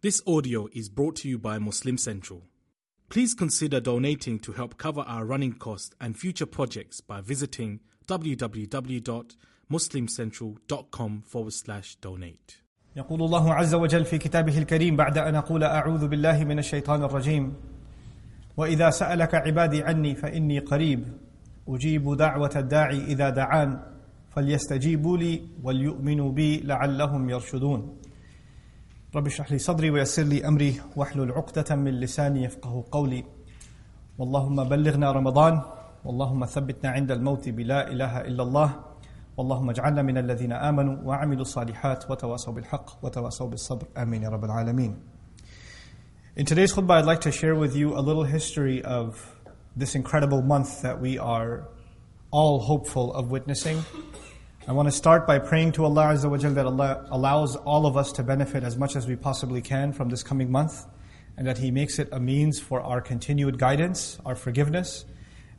This audio is brought to you by Muslim Central. Please consider donating to help cover our running costs and future projects by visiting www.muslimcentral.com forward slash donate. يقول الله عز وجل في كتابه الكريم بعد ان اقول اعوذ بالله من الشيطان الرجيم واذا سالك عبادي عني فاني قريب اجيب دعوه الداعي اذا دعان فليستجيبوا لي وليؤمنوا بي لعلهم يرشدون رب اشرح لي صدري ويسر لي أمري واحلل عقدة من لساني يفقه قولي اللهم بلغنا رمضان اللهم ثبتنا عند الموت بلا اله الا الله اللهم اجعلنا من الذين امنوا وعملوا الصالحات وتواصوا بالحق وتواصوا بالصبر آمين يا رب العالمين. In today's khutbah, I'd like to share with you a little history of this incredible month that we are all hopeful of witnessing. I want to start by praying to Allah Azza wa Jal that Allah allows all of us to benefit as much as we possibly can from this coming month, and that He makes it a means for our continued guidance, our forgiveness.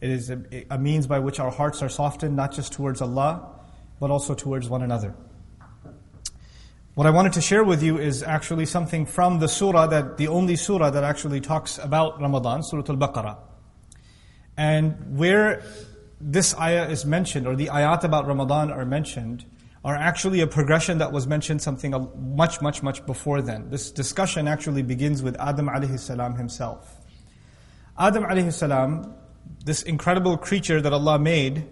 It is a, a means by which our hearts are softened, not just towards Allah, but also towards one another. What I wanted to share with you is actually something from the surah that, the only surah that actually talks about Ramadan, Surah Al-Baqarah. And where this ayah is mentioned, or the ayat about Ramadan are mentioned, are actually a progression that was mentioned something much, much, much before then. This discussion actually begins with Adam alayhi salam himself. Adam alayhi salam, this incredible creature that Allah made,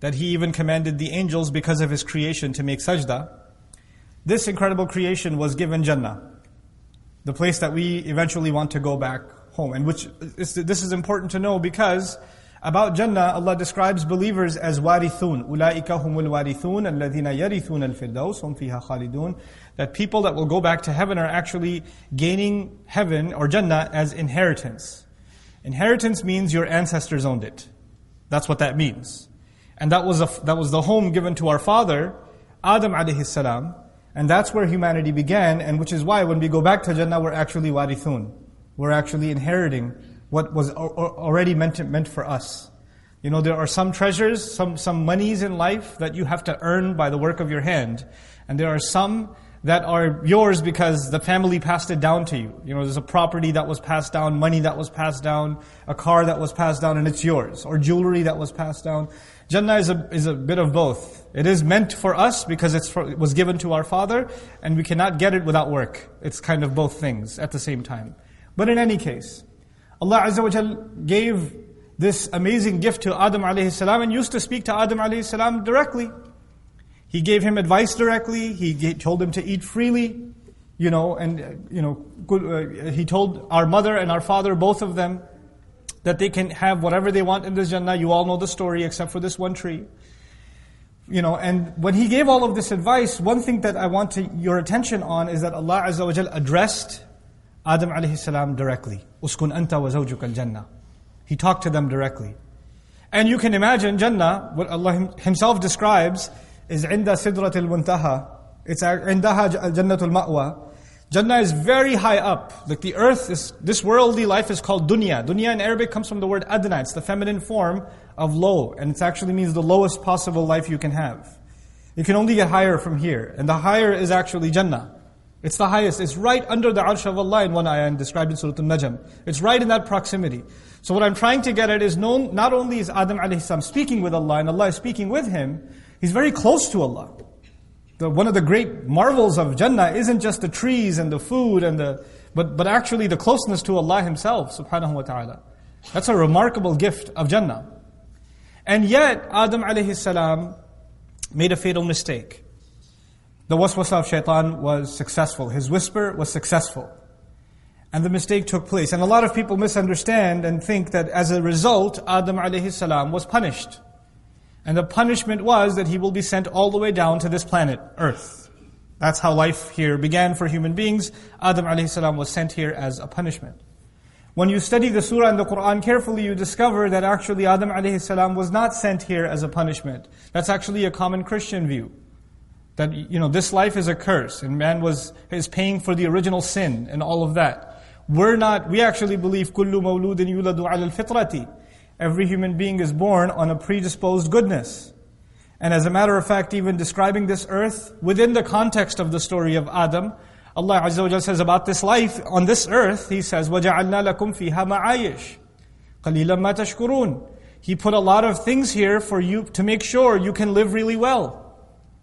that He even commanded the angels because of His creation to make sajda, this incredible creation was given Jannah, the place that we eventually want to go back home. And which is, this is important to know because about Jannah, Allah describes believers as warithun. Ulaika humul warithun, alladhina yarithun al-firdaus, fiha khalidun. That people that will go back to heaven are actually gaining heaven or Jannah as inheritance. Inheritance means your ancestors owned it. That's what that means. And that was, a, that was the home given to our father, Adam alayhi salam. And that's where humanity began, and which is why when we go back to Jannah, we're actually warithun. We're actually inheriting what was already meant, meant for us. You know, there are some treasures, some, some monies in life that you have to earn by the work of your hand. And there are some that are yours because the family passed it down to you. You know, there's a property that was passed down, money that was passed down, a car that was passed down and it's yours, or jewelry that was passed down. Jannah is a, is a bit of both. It is meant for us because for, it was given to our Father, and we cannot get it without work. It's kind of both things at the same time. But in any case, Allah Azza wa gave this amazing gift to Adam alayhi salam and used to speak to Adam alayhi salam directly. He gave him advice directly. He told him to eat freely, you know, and you know, uh, he told our mother and our father, both of them, that they can have whatever they want in this Jannah. You all know the story except for this one tree. You know, and when he gave all of this advice, one thing that I want to, your attention on is that Allah Azza wa addressed Adam alayhi salam directly. Uskun anta wa zawjuka jannah. He talked to them directly. And you can imagine Jannah, what Allah Himself describes is inda سدرة muntaha. It's عندها jannatul ma'wa. Jannah is very high up. Like the earth is, this worldly life is called dunya. Dunya in Arabic comes from the word adna. It's the feminine form of low. And it actually means the lowest possible life you can have. You can only get higher from here. And the higher is actually Jannah. It's the highest. It's right under the arsh of Allah in one ayah and described in Surah Al-Najm. It's right in that proximity. So what I'm trying to get at is known, not only is Adam alayhi salam speaking with Allah and Allah is speaking with him, he's very close to Allah. The, one of the great marvels of Jannah isn't just the trees and the food and the, but, but actually the closeness to Allah Himself, subhanahu wa ta'ala. That's a remarkable gift of Jannah. And yet, Adam alayhi salam made a fatal mistake. The waswasa of shaitan was successful. His whisper was successful. And the mistake took place. And a lot of people misunderstand and think that as a result, Adam alayhi salam was punished. And the punishment was that he will be sent all the way down to this planet, Earth. That's how life here began for human beings. Adam alayhi salam was sent here as a punishment. When you study the surah and the Quran carefully, you discover that actually Adam alayhi salam was not sent here as a punishment. That's actually a common Christian view. That, you know, this life is a curse and man was, is paying for the original sin and all of that. We're not, we actually believe كُلُّ مَوْلُودٍ يُولَدُ عَلَى الْفِطْرَةِ Every human being is born on a predisposed goodness. And as a matter of fact, even describing this earth within the context of the story of Adam, Allah Azza wa says about this life on this earth, He says, وَجَعَلْنَا لَكُمْ فِيهَا مَعَايِشْ قَلِيلًا مَا تَشْكُرُونَ He put a lot of things here for you to make sure you can live really well.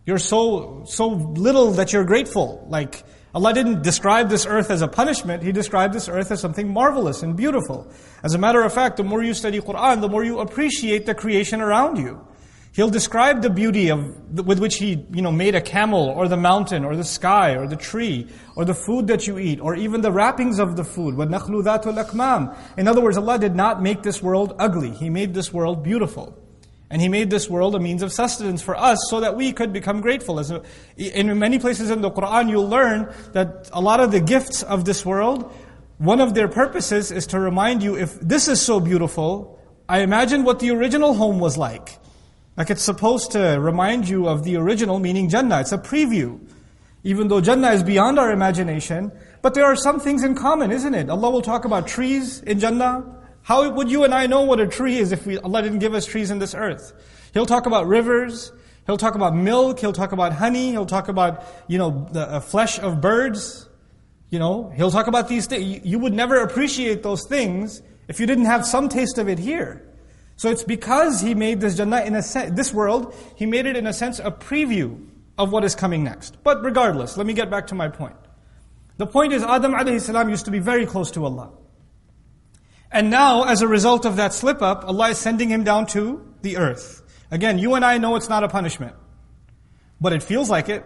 You're so, so little that you're grateful. Like, Allah didn't describe this earth as a punishment, He described this earth as something marvelous and beautiful. As a matter of fact, the more you study Quran, the more you appreciate the creation around you. He'll describe the beauty of, with which he you know, made a camel, or the mountain, or the sky, or the tree, or the food that you eat, or even the wrappings of the food. In other words, Allah did not make this world ugly. He made this world beautiful. And He made this world a means of sustenance for us so that we could become grateful. As in many places in the Quran, you'll learn that a lot of the gifts of this world, one of their purposes is to remind you if this is so beautiful, I imagine what the original home was like. Like it's supposed to remind you of the original, meaning Jannah. It's a preview. Even though Jannah is beyond our imagination, but there are some things in common, isn't it? Allah will talk about trees in Jannah, how would you and I know what a tree is if we, Allah didn't give us trees in this earth? He'll talk about rivers. He'll talk about milk. He'll talk about honey. He'll talk about, you know, the flesh of birds. You know, he'll talk about these things. You would never appreciate those things if you didn't have some taste of it here. So it's because he made this Jannah in a sense, this world, he made it in a sense a preview of what is coming next. But regardless, let me get back to my point. The point is Adam alayhi salam used to be very close to Allah. And now, as a result of that slip up, Allah is sending him down to the earth. Again, you and I know it's not a punishment. But it feels like it.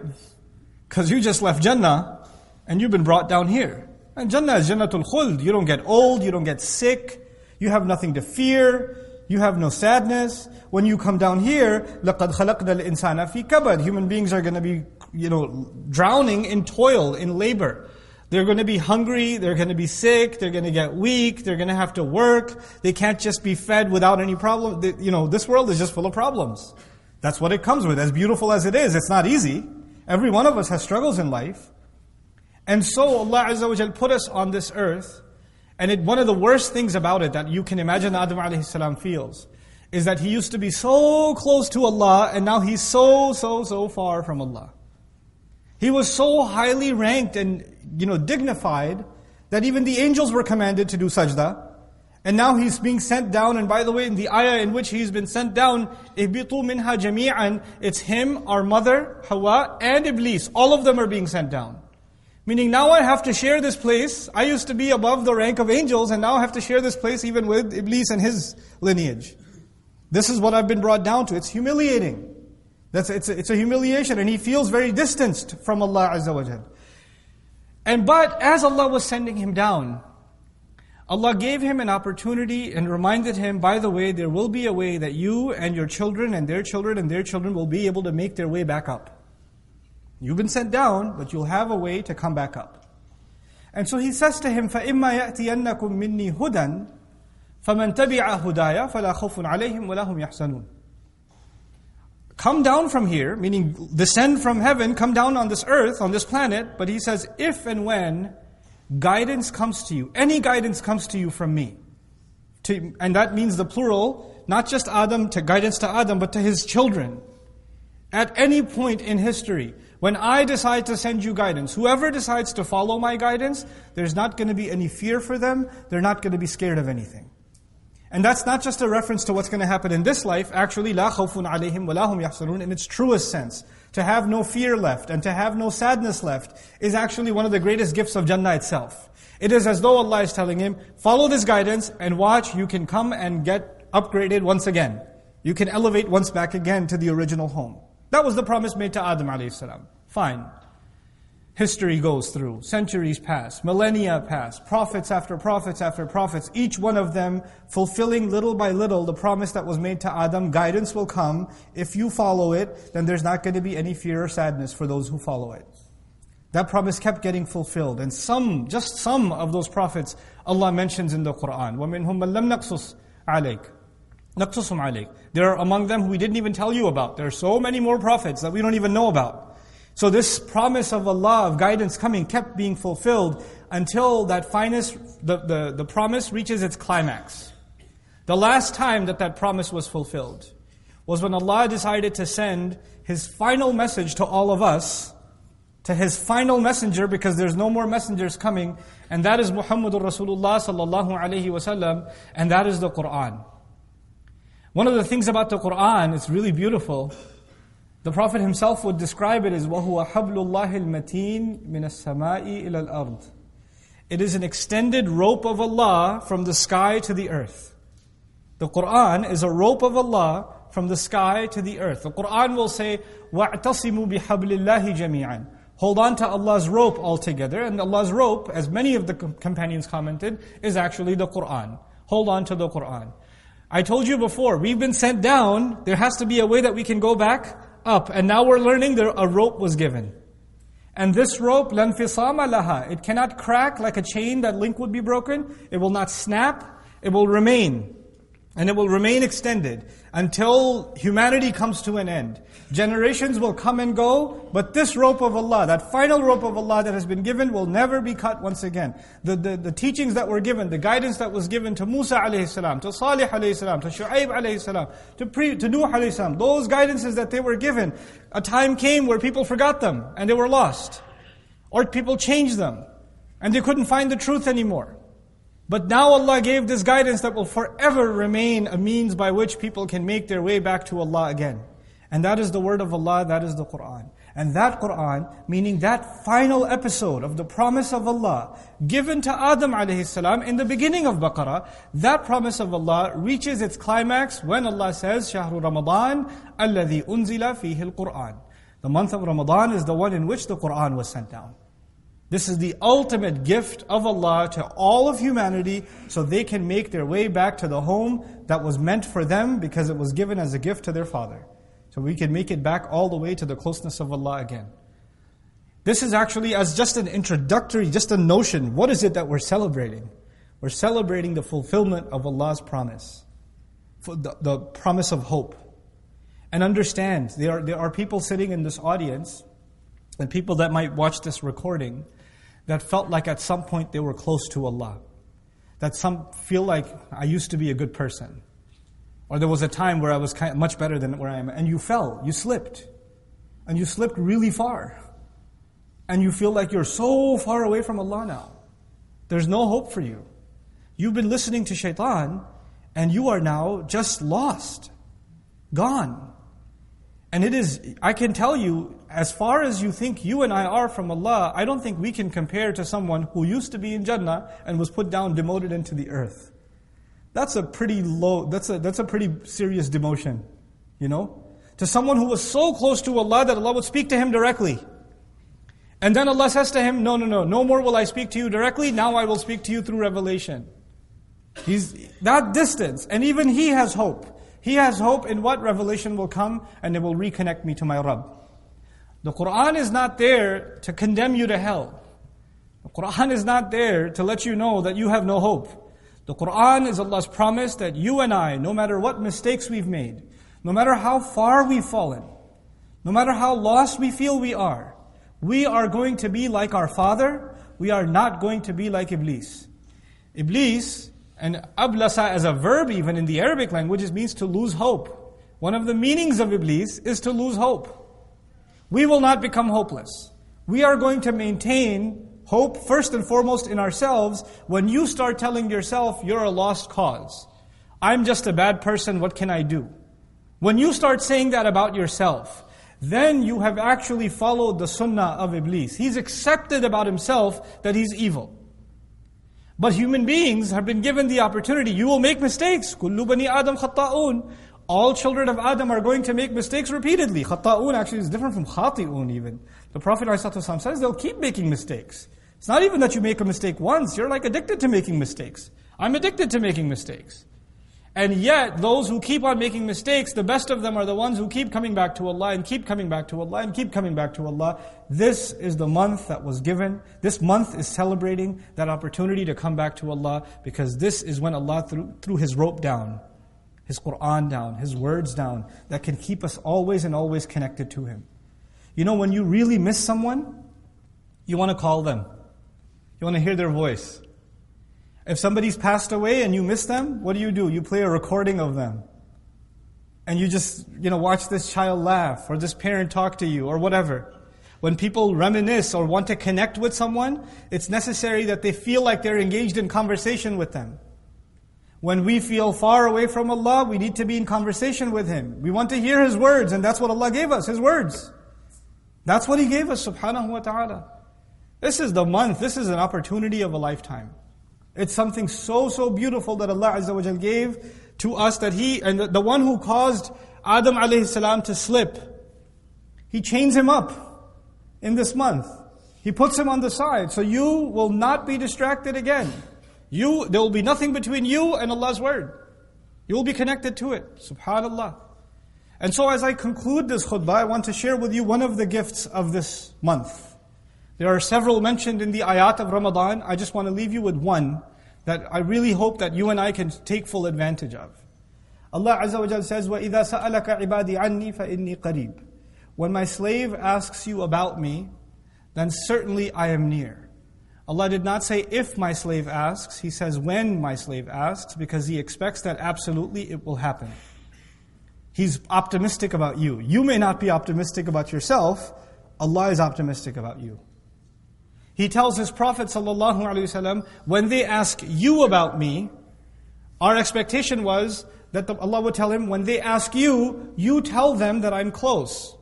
Because you just left Jannah and you've been brought down here. And Jannah is Jannatul Khuld. You don't get old, you don't get sick, you have nothing to fear, you have no sadness. When you come down here, لَقَدْ خَلَقْنَا الْإِنسَانَ فِي كَبَدٍ Human beings are going to be, you know, drowning in toil, in labor. They're going to be hungry, they're going to be sick, they're going to get weak, they're going to have to work. They can't just be fed without any problem. You know, this world is just full of problems. That's what it comes with. As beautiful as it is, it's not easy. Every one of us has struggles in life. And so Allah Azza wa put us on this earth, and it, one of the worst things about it that you can imagine Adam alayhi salam feels, is that he used to be so close to Allah, and now he's so, so, so far from Allah. He was so highly ranked and, you know, dignified that even the angels were commanded to do sajda. And now he's being sent down, and by the way, in the ayah in which he's been sent down, minha jami'an, it's him, our mother, Hawa, and Iblis. All of them are being sent down. Meaning now I have to share this place. I used to be above the rank of angels, and now I have to share this place even with Iblis and his lineage. This is what I've been brought down to. It's humiliating. That's, it's, a, it's a humiliation and he feels very distanced from Allah Azza wa Jal. And but as Allah was sending him down, Allah gave him an opportunity and reminded him, by the way, there will be a way that you and your children and their children and their children will be able to make their way back up. You've been sent down, but you'll have a way to come back up. And so he says to him, فَإِمَّا يَأْتِيَنَّكُم مِّنِّي هُدًى فَمَن تَبِعَ هُدَايَ فَلَا خَوْفٌ عَلَيْهِمْ وَلَا هُمْ يَحْزَنُونَ come down from here, meaning descend from heaven, come down on this earth, on this planet. But he says, if and when guidance comes to you, any guidance comes to you from me, to, and that means the plural, not just Adam, to guidance to Adam, but to his children. At any point in history, when I decide to send you guidance, whoever decides to follow my guidance, there's not going to be any fear for them, they're not going to be scared of anything. And that's not just a reference to what's going to happen in this life, actually, لا خوف عليهم ولا هم يحزنون in its truest sense. To have no fear left and to have no sadness left is actually one of the greatest gifts of Jannah itself. It is as though Allah is telling him, follow this guidance and watch, you can come and get upgraded once again. You can elevate once back again to the original home. That was the promise made to Adam alayhi salam. Fine. History goes through, centuries pass, millennia pass, prophets after prophets after prophets, each one of them fulfilling little by little the promise that was made to Adam. Guidance will come. If you follow it, then there's not going to be any fear or sadness for those who follow it. That promise kept getting fulfilled. And some, just some of those prophets, Allah mentions in the Quran. وَمِنْهُمْ مَنْ لَمْ نَقْصُصْ عَلَيْكَ نَقْصُصُمْ عَلَيْكَ There are among them who we didn't even tell you about. There are so many more prophets that we don't even know about. So this promise of Allah of guidance coming kept being fulfilled until that finest, the, the, the promise reaches its climax. The last time that that promise was fulfilled was when Allah decided to send His final message to all of us to his final messenger because there's no more messengers coming, and that is Muhammadur Rasulullah sallallahu alaihi wasallam, and that is the Quran. One of the things about the Quran, it's really beautiful. The Prophet himself would describe it as وَهُوَ حَبْلُ اللَّهِ الْمَتِينَ مِنَ السَّمَاءِ إِلَى الْأَرْضِ It is an extended rope of Allah from the sky to the earth. The Quran is a rope of Allah from the sky to the earth. The Quran will say, وَاعْتَصِمُوا بِحَبْلِ اللَّهِ جَمِيعًا Hold on to Allah's rope altogether. And Allah's rope, as many of the companions commented, is actually the Quran. Hold on to the Quran. I told you before, we've been sent down, there has to be a way that we can go back up. And now we're learning that a rope was given. And this rope, لَنْفِصَامَ لَهَا It cannot crack like a chain, that link would be broken. It will not snap. It will remain. And it will remain extended until humanity comes to an end. Generations will come and go, but this rope of Allah, that final rope of Allah that has been given will never be cut once again. The, the, the teachings that were given, the guidance that was given to Musa alayhi salam, to Salih alayhi salam, to Shu'aib alayhi salam, to, pre, to Nuh alayhi salam, those guidances that they were given, a time came where people forgot them and they were lost. Or people changed them and they couldn't find the truth anymore. But now Allah gave this guidance that will forever remain a means by which people can make their way back to Allah again. And that is the word of Allah, that is the Quran. And that Quran, meaning that final episode of the promise of Allah given to Adam alayhi salam in the beginning of Baqarah, that promise of Allah reaches its climax when Allah says, Shahru Ramadan, alladhi unzila fihi al-Quran. The month of Ramadan is the one in which the Quran was sent down. This is the ultimate gift of Allah to all of humanity so they can make their way back to the home that was meant for them because it was given as a gift to their father. So we can make it back all the way to the closeness of Allah again. This is actually as just an introductory, just a notion. What is it that we're celebrating? We're celebrating the fulfillment of Allah's promise, the, the promise of hope. And understand, there are, there are people sitting in this audience and people that might watch this recording that felt like at some point they were close to Allah. That some feel like I used to be a good person. Or there was a time where I was kind of much better than where I am. And you fell, you slipped. And you slipped really far. And you feel like you're so far away from Allah now. There's no hope for you. You've been listening to shaitan, and you are now just lost, gone. And it is, I can tell you, as far as you think you and I are from Allah, I don't think we can compare to someone who used to be in Jannah and was put down, demoted into the earth. That's a pretty low, that's a, that's a pretty serious demotion, you know? To someone who was so close to Allah that Allah would speak to him directly. And then Allah says to him, no, no, no, no more will I speak to you directly, now I will speak to you through revelation. He's that distance, and even he has hope. He has hope in what revelation will come and it will reconnect me to my Rabb. The Quran is not there to condemn you to hell. The Quran is not there to let you know that you have no hope. The Quran is Allah's promise that you and I, no matter what mistakes we've made, no matter how far we've fallen, no matter how lost we feel we are, we are going to be like our father, we are not going to be like Iblis. Iblis and ablasa as a verb, even in the Arabic language, it means to lose hope. One of the meanings of Iblis is to lose hope. We will not become hopeless. We are going to maintain hope first and foremost in ourselves when you start telling yourself you're a lost cause. I'm just a bad person, what can I do? When you start saying that about yourself, then you have actually followed the sunnah of Iblis. He's accepted about himself that he's evil. But human beings have been given the opportunity. You will make mistakes. كُلُّ بَنِي آدَمْ خَطَّاءُونَ All children of Adam are going to make mistakes repeatedly. خَطَّاءُون actually is different from خَاطِئُون even. The Prophet ﷺ says they'll keep making mistakes. It's not even that you make a mistake once. You're like addicted to making mistakes. I'm addicted to making mistakes. And yet, those who keep on making mistakes, the best of them are the ones who keep coming back to Allah and keep coming back to Allah and keep coming back to Allah. This is the month that was given. This month is celebrating that opportunity to come back to Allah because this is when Allah threw, threw His rope down, His Quran down, His words down, that can keep us always and always connected to Him. You know, when you really miss someone, you want to call them. You want to hear their voice. If somebody's passed away and you miss them, what do you do? You play a recording of them. And you just, you know, watch this child laugh or this parent talk to you or whatever. When people reminisce or want to connect with someone, it's necessary that they feel like they're engaged in conversation with them. When we feel far away from Allah, we need to be in conversation with Him. We want to hear His words, and that's what Allah gave us, His words. That's what He gave us, subhanahu wa ta'ala. This is the month, this is an opportunity of a lifetime. It's something so, so beautiful that Allah Azza wa gave to us that He, and the, one who caused Adam alayhi salam to slip, He chains him up in this month. He puts him on the side, so you will not be distracted again. You, there will be nothing between you and Allah's word. You will be connected to it. Subhanallah. And so as I conclude this khutbah, I want to share with you one of the gifts of this month. There are several mentioned in the ayat of Ramadan. I just want to leave you with one that I really hope that you and I can take full advantage of. Allah Azza wa Jal says, وَإِذَا سَأَلَكَ عِبَادِي عَنِّي فَإِنِّي قَرِيبٌ When my slave asks you about me, then certainly I am near. Allah did not say if my slave asks, He says when my slave asks, because He expects that absolutely it will happen. He's optimistic about you. You may not be optimistic about yourself, Allah is optimistic about you. He tells His Prophet ﷺ, when they ask you about me, our expectation was that Allah would tell him, when they ask you, you tell them that I'm close.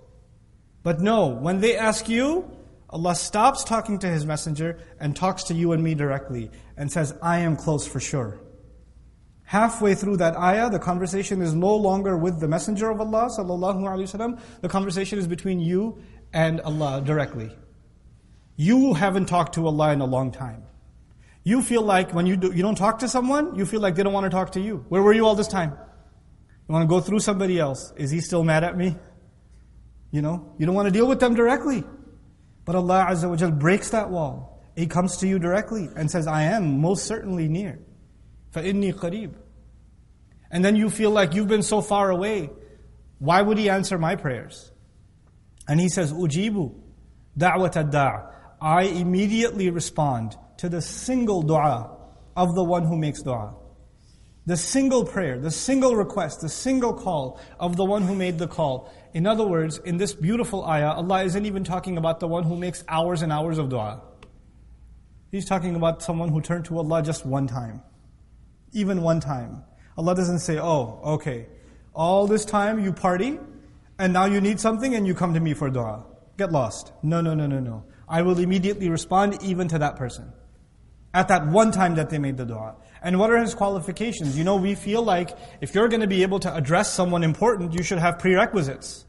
But no, when they ask you, Allah stops talking to His Messenger and talks to you and me directly and says, I am close for sure. Halfway through that ayah, the conversation is no longer with the Messenger of Allah. The conversation is between you and Allah directly You haven't talked to Allah in a long time. You feel like when you, do, you don't talk to someone, you feel like they don't want to talk to you. Where were you all this time? You want to go through somebody else. Is he still mad at me? You know, you don't want to deal with them directly. But Allah Azza wa Jal breaks that wall. He comes to you directly and says, I am most certainly near. فَإِنِّي قَرِيبٌ And then you feel like you've been so far away. Why would He answer my prayers? And He says, أُجِيبُ دَعْوَةَ الدَّاعِ I immediately respond to the single dua of the one who makes dua. The single prayer, the single request, the single call of the one who made the call. In other words, in this beautiful ayah, Allah isn't even talking about the one who makes hours and hours of dua. He's talking about someone who turned to Allah just one time. Even one time. Allah doesn't say, oh, okay, all this time you party, and now you need something and you come to me for dua. Get lost. No, no, no, no, no. I will immediately respond even to that person. At that one time that they made the dua. And what are his qualifications? You know, we feel like if you're going to be able to address someone important, you should have prerequisites.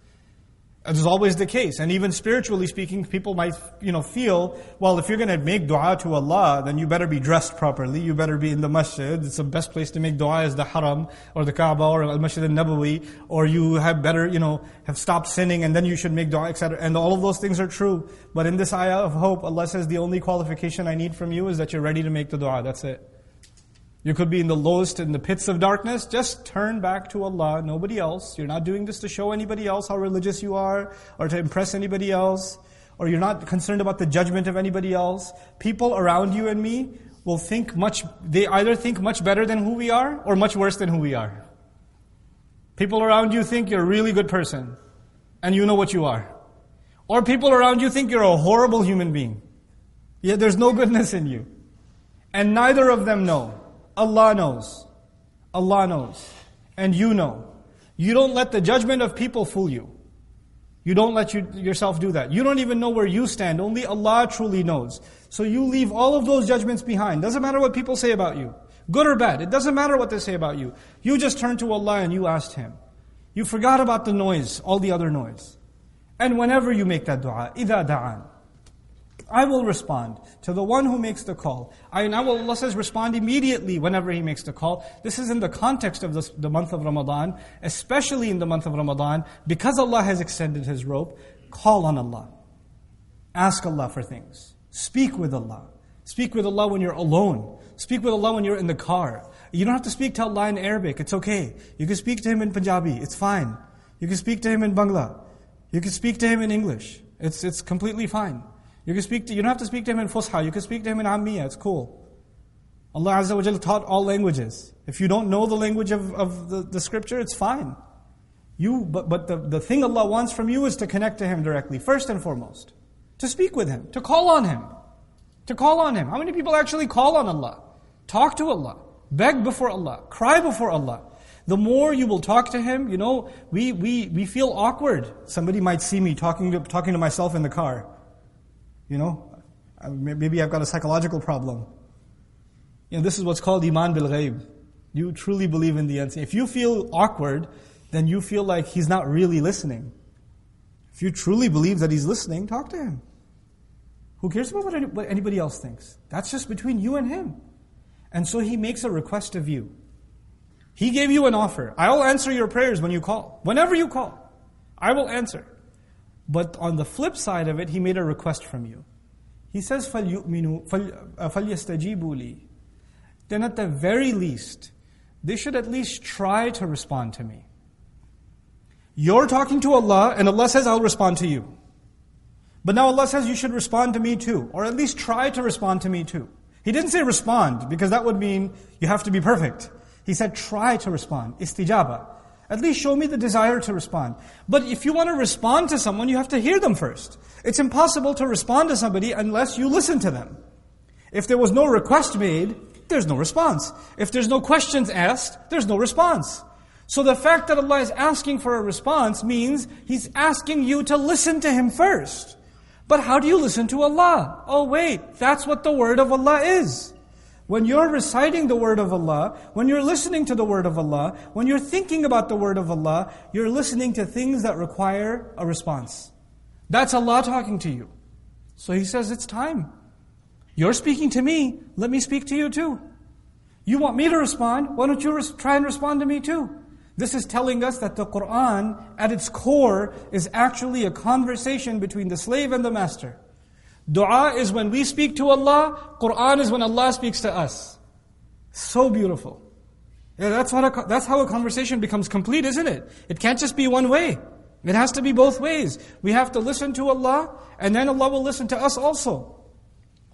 That is always the case. And even spiritually speaking, people might, you know, feel, well, if you're going to make dua to Allah, then you better be dressed properly. You better be in the masjid. It's the best place to make dua is the haram, or the Kaaba, or al-Masjid al-Nabawi. Or you have better, you know, have stopped sinning, and then you should make dua, etc. And all of those things are true. But in this ayah of hope, Allah says, the only qualification I need from you is that you're ready to make the dua. That's it. You could be in the lowest, in the pits of darkness. Just turn back to Allah, nobody else. You're not doing this to show anybody else how religious you are, or to impress anybody else, or you're not concerned about the judgment of anybody else. People around you and me will think much, they either think much better than who we are, or much worse than who we are. People around you think you're a really good person, and you know what you are. Or people around you think you're a horrible human being. Yet there's no goodness in you. And neither of them know. Allah knows. Allah knows. And you know. You don't let the judgment of people fool you. You don't let you, yourself do that. You don't even know where you stand. Only Allah truly knows. So you leave all of those judgments behind. Doesn't matter what people say about you. Good or bad. It doesn't matter what they say about you. You just turn to Allah and you asked Him. You forgot about the noise, all the other noise. And whenever you make that dua, إِذَا دَعَانِ I will respond to the one who makes the call. I, and Allah says respond immediately whenever He makes the call. This is in the context of this, the month of Ramadan, especially in the month of Ramadan, because Allah has extended His rope, call on Allah. Ask Allah for things. Speak with Allah. Speak with Allah when you're alone. Speak with Allah when you're in the car. You don't have to speak to Allah in Arabic, it's okay. You can speak to Him in Punjabi, it's fine. You can speak to Him in Bangla. You can speak to Him in English. It's, it's completely fine. You can speak to, you don't have to speak to him in Fusha, you can speak to him in Ammiya, it's cool. Allah Azza wa taught all languages. If you don't know the language of, of the, the scripture, it's fine. You, but, but the, the thing Allah wants from you is to connect to Him directly, first and foremost. to speak with Him, to call on Him. To call on Him. How many people actually call on Allah? Talk to Allah. Beg before Allah. Cry before Allah. The more you will talk to Him, you know, we, we, we feel awkward. Somebody might see me talking to, talking to myself in the car. You know, maybe I've got a psychological problem. You know, this is what's called Iman bil Ghaib. You truly believe in the unseen. If you feel awkward, then you feel like He's not really listening. If you truly believe that He's listening, talk to Him. Who cares about what anybody else thinks? That's just between you and Him. And so He makes a request of you. He gave you an offer. I will answer your prayers when you call. Whenever you call, I will answer. But on the flip side of it, He made a request from you. He says, فَلْيُؤْمِنُوا فَلْيَسْتَجِيبُوا لِي Then at the very least, they should at least try to respond to me. You're talking to Allah, and Allah says, I'll respond to you. But now Allah says you should respond to me too, or at least try to respond to me too. He didn't say respond, because that would mean you have to be perfect. He said try to respond, istijaba. At least show me the desire to respond. But if you want to respond to someone, you have to hear them first. It's impossible to respond to somebody unless you listen to them. If there was no request made, there's no response. If there's no questions asked, there's no response. So the fact that Allah is asking for a response means He's asking you to listen to Him first. But how do you listen to Allah? Oh wait, that's what the word of Allah is. When you're reciting the word of Allah, when you're listening to the word of Allah, when you're thinking about the word of Allah, you're listening to things that require a response. That's Allah talking to you. So He says, it's time. You're speaking to me, let me speak to you too. You want me to respond, why don't you try and respond to me too? This is telling us that the Quran, at its core, is actually a conversation between the slave and the master. Dua is when we speak to Allah, Quran is when Allah speaks to us. So beautiful. Yeah, that's, what a, that's how a conversation becomes complete, isn't it? It can't just be one way. It has to be both ways. We have to listen to Allah, and then Allah will listen to us also.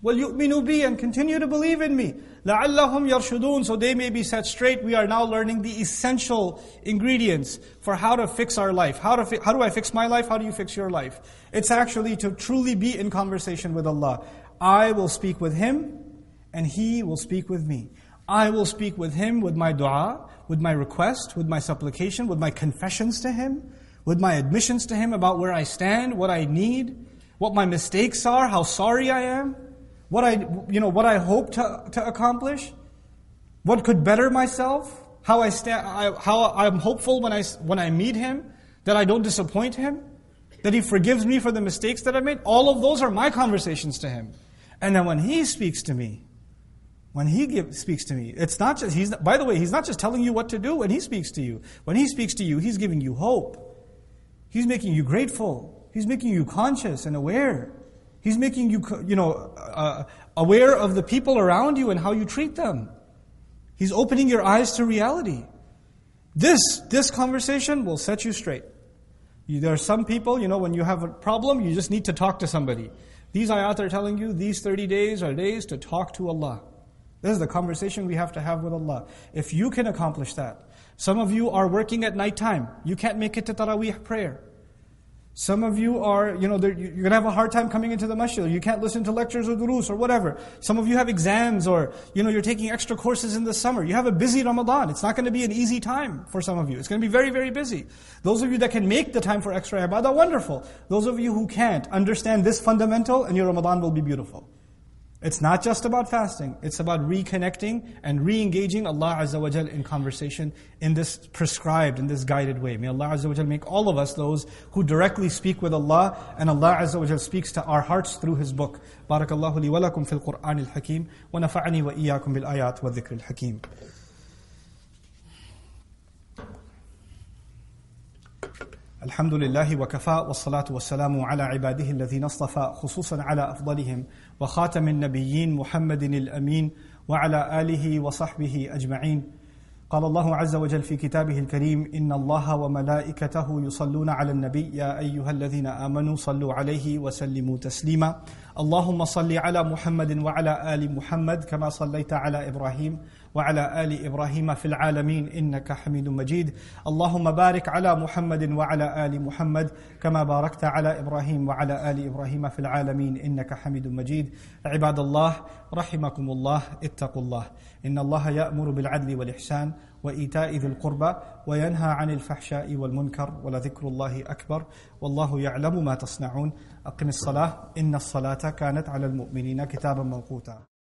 وَلْيُؤْمِنُوا بِي And continue to believe in me. لَعَلَّهُمْ يَرْشُدُونَ So they may be set straight. We are now learning the essential ingredients for how to fix our life. How, to fi- how do I fix my life? How do you fix your life? It's actually to truly be in conversation with Allah. I will speak with Him, and He will speak with me. I will speak with Him with my dua, with my request, with my supplication, with my confessions to Him, with my admissions to Him about where I stand, what I need, what my mistakes are, how sorry I am what I, you know, what I hope to, to accomplish, what could better myself, how I sta- how I'm hopeful when I, when I meet Him, that I don't disappoint Him, that He forgives me for the mistakes that I made. All of those are my conversations to Him. And then when He speaks to me, when He give, speaks to me, it's not just, He's, by the way, He's not just telling you what to do when He speaks to you. When He speaks to you, He's giving you hope. He's making you grateful. He's making you conscious and aware. He's making you, you know, uh, aware of the people around you and how you treat them. He's opening your eyes to reality. This, this conversation will set you straight. You, there are some people, you know, when you have a problem, you just need to talk to somebody. These ayat are telling you these 30 days are days to talk to Allah. This is the conversation we have to have with Allah. If you can accomplish that, some of you are working at night time. You can't make it to Taraweeh prayer. Some of you are, you know, you're going to have a hard time coming into the masjid. You can't listen to lectures or durus or whatever. Some of you have exams or, you know, you're taking extra courses in the summer. You have a busy Ramadan. It's not going to be an easy time for some of you. It's going to be very, very busy. Those of you that can make the time for extra ibadah, wonderful. Those of you who can't, understand this fundamental and your Ramadan will be beautiful. It's not just about fasting, it's about reconnecting and re-engaging Allah Azza wa Jal in conversation in this prescribed, in this guided way. May Allah Azza wa Jal make all of us those who directly speak with Allah and Allah Azza wa Jal speaks to our hearts through His book. Barakallahu li wa lakum fil Qur'an al-Hakim wa nafa'ani wa iyyakum bil ayat wa dhikr al-Hakim. الحمد لله وكفى والصلاة والسلام على عباده الذين اصطفى خصوصا على أفضلهم وخاتم النبيين محمد الأمين وعلى آله وصحبه أجمعين. قال الله عز وجل في كتابه الكريم إن الله وملائكته يصلون على النبي يا أيها الذين آمنوا صلوا عليه وسلموا تسليما. اللهم صل على محمد وعلى آل محمد كما صليت على إبراهيم. وعلى آل إبراهيم في العالمين إنك حميد مجيد. اللهم بارك على محمد وعلى آل محمد كما باركت على إبراهيم وعلى آل إبراهيم في العالمين إنك حميد مجيد. عباد الله رحمكم الله اتقوا الله. إن الله يأمر بالعدل والإحسان وإيتاء ذي القربى وينهى عن الفحشاء والمنكر ولذكر الله أكبر والله يعلم ما تصنعون. أقم الصلاة إن الصلاة كانت على المؤمنين كتابا موقوتا.